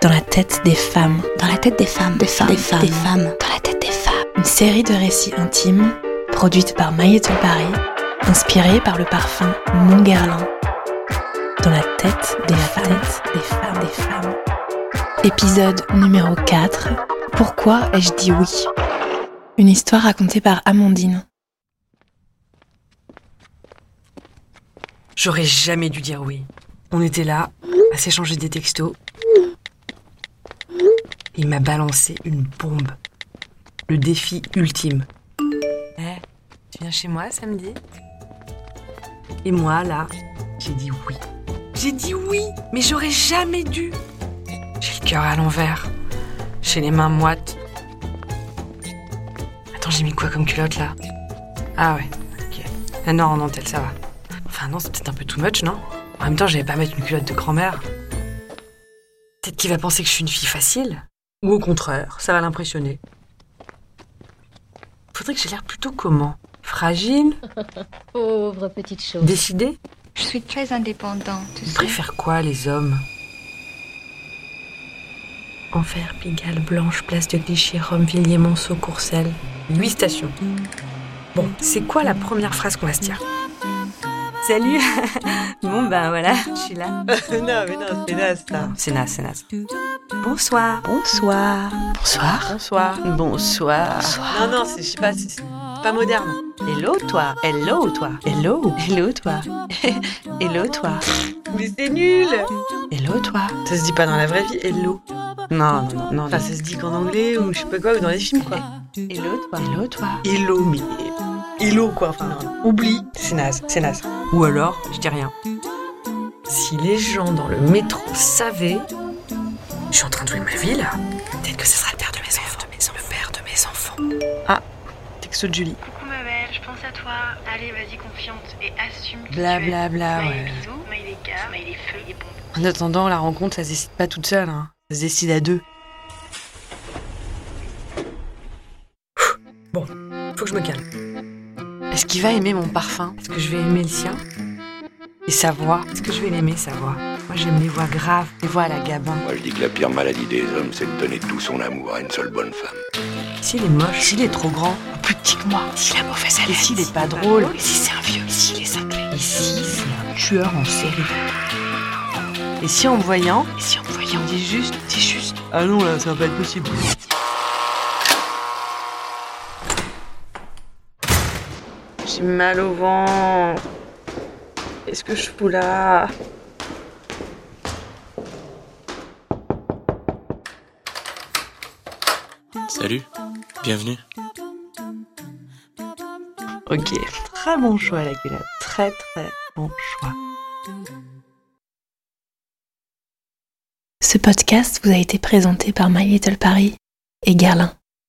Dans la tête des femmes. Dans la tête des femmes. Des femmes. Des femmes. Des femmes. Dans la tête des femmes. Une série de récits intimes, produite par Mailletul Paris, inspirée par le parfum Montguerlin. Dans la tête des femmes. Des femmes. Des femmes. Épisode numéro 4. Pourquoi ai-je dit oui? Une histoire racontée par Amandine. J'aurais jamais dû dire oui. On était là, à s'échanger des textos. Il m'a balancé une bombe. Le défi ultime. Eh, tu viens chez moi samedi? Et moi, là, j'ai dit oui. J'ai dit oui, mais j'aurais jamais dû. J'ai le cœur à l'envers. J'ai les mains moites. Attends, j'ai mis quoi comme culotte là? Ah ouais, ok. Ah non, non, tel, ça va. Enfin non, c'est peut-être un peu too much, non? En même temps, j'allais pas mettre une culotte de grand-mère. Peut-être qu'il va penser que je suis une fille facile. Ou au contraire, ça va l'impressionner. Faudrait que j'ai l'air plutôt comment? Fragile? Pauvre petite chose. Décidée? Je suis très indépendante, tu préfèrent quoi, les hommes? Enfer, Pigalle, Blanche, place de Clichy, Rome, Villiers, Monceau, Courcelles. Huit stations. Bon, c'est quoi la première phrase qu'on va se dire? Salut Bon ben voilà, je suis là. non, mais non, c'est naze, ça. C'est naze, c'est naze. Bonsoir. Bonsoir. Bonsoir. Bonsoir. Bonsoir. Non, non, c'est, je sais pas, c'est, pas moderne. Hello toi, hello toi, hello, hello toi, hello toi, Mais c'est nul hello toi. Ça se dit pas dans la vraie vie, hello. Non, non, non, non. Enfin, ça se dit qu'en anglais ou je sais pas quoi, ou dans les films, quoi. hello toi, hello toi. Hello, mais... Hello, quoi. Enfin, oublie. C'est naze, c'est naze. Ou alors, je dis rien. Si les gens dans le métro savaient, je suis en train de jouer ma vie là. Peut-être que ce sera le père de mes enfants, de mes enfants, le père de mes enfants. Texto de Julie. Coucou ma belle, je pense à toi. Allez, vas-y, confiante et assume qui Bla bla ouais. bisous. En attendant, la rencontre, ça se décide pas toute seule, hein. Ça se décide à deux. Bon, faut que je me calme. Est-ce qu'il va aimer mon parfum Est-ce que je vais aimer le sien Et sa voix Est-ce que je vais l'aimer sa voix Moi j'aime les voix graves. Les voix à la Gabin Moi, je dis que la pire maladie des hommes, c'est de donner tout son amour à une seule bonne femme. S'il est moche, S'il est trop grand, plus petit que moi. s'il a mauvaise Et s'il est pas drôle. Et si c'est un vieux Et s'il est cinglé Et si c'est un tueur en série Et si en me voyant, Et si en me voyant, dit juste, c'est juste. ah non, là, ça va pas être possible. J'ai mal au ventre. Qu'est-ce que je fous là? Salut, bienvenue. Ok, très bon choix la culotte. Très très bon choix. Ce podcast vous a été présenté par My Little Paris et Guerlain.